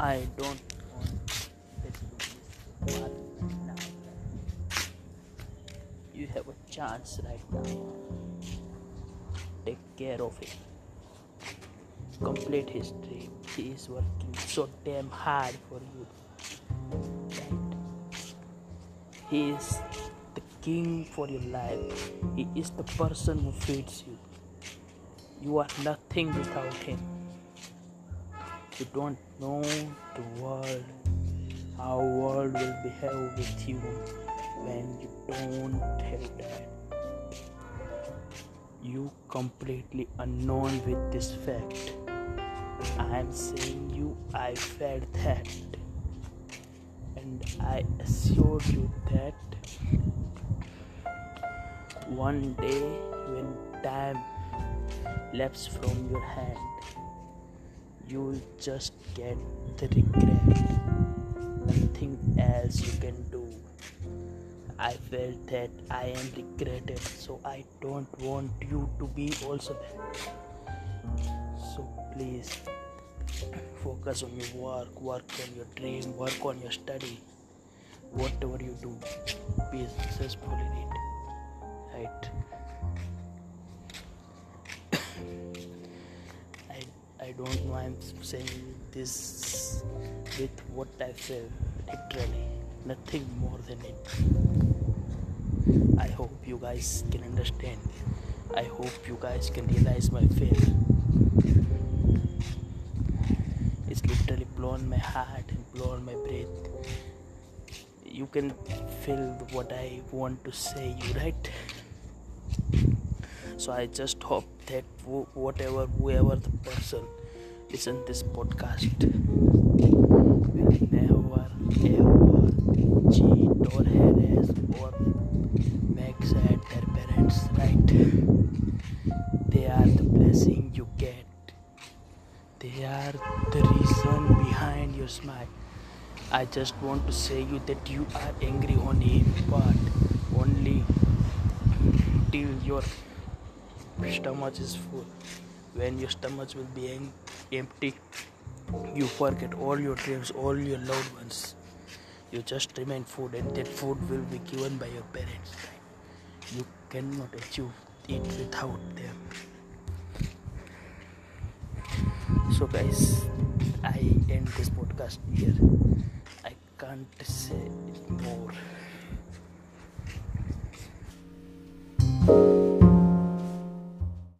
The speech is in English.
I don't want be now. You have a chance right now. Take care of him. Complete his dream. He is working so damn hard for you. He is the king for your life. He is the person who feeds you. You are nothing without him. You don't know the world, how world will behave with you when you don't have that. You completely unknown with this fact. I am saying you I felt that and I assure you that one day when time lapses from your hand you'll just get the regret. Nothing else you can do. I felt that i am regretted so i don't want you to be also that. So please focus on your work work on your dream work on your study. Whatever you do be successful in it. Right I, don't know I'm saying this with what I feel literally nothing more than it. I hope you guys can understand. I hope you guys can realize my fear. It's literally blown my heart and blown my breath. You can feel what I want to say you right? So I just hope that whatever whoever the person listen this podcast. Never ever cheat or harass or make sad their parents right? They are the blessing you get. They are the reason behind your smile. I just want to say you that you are angry on him but only till your stomach is full. When your stomach will be em- empty. You forget all your dreams all your loved ones. You just remain food and that food will be given by your parents. You cannot achieve it without them. So guys i end this podcast here. I can't say more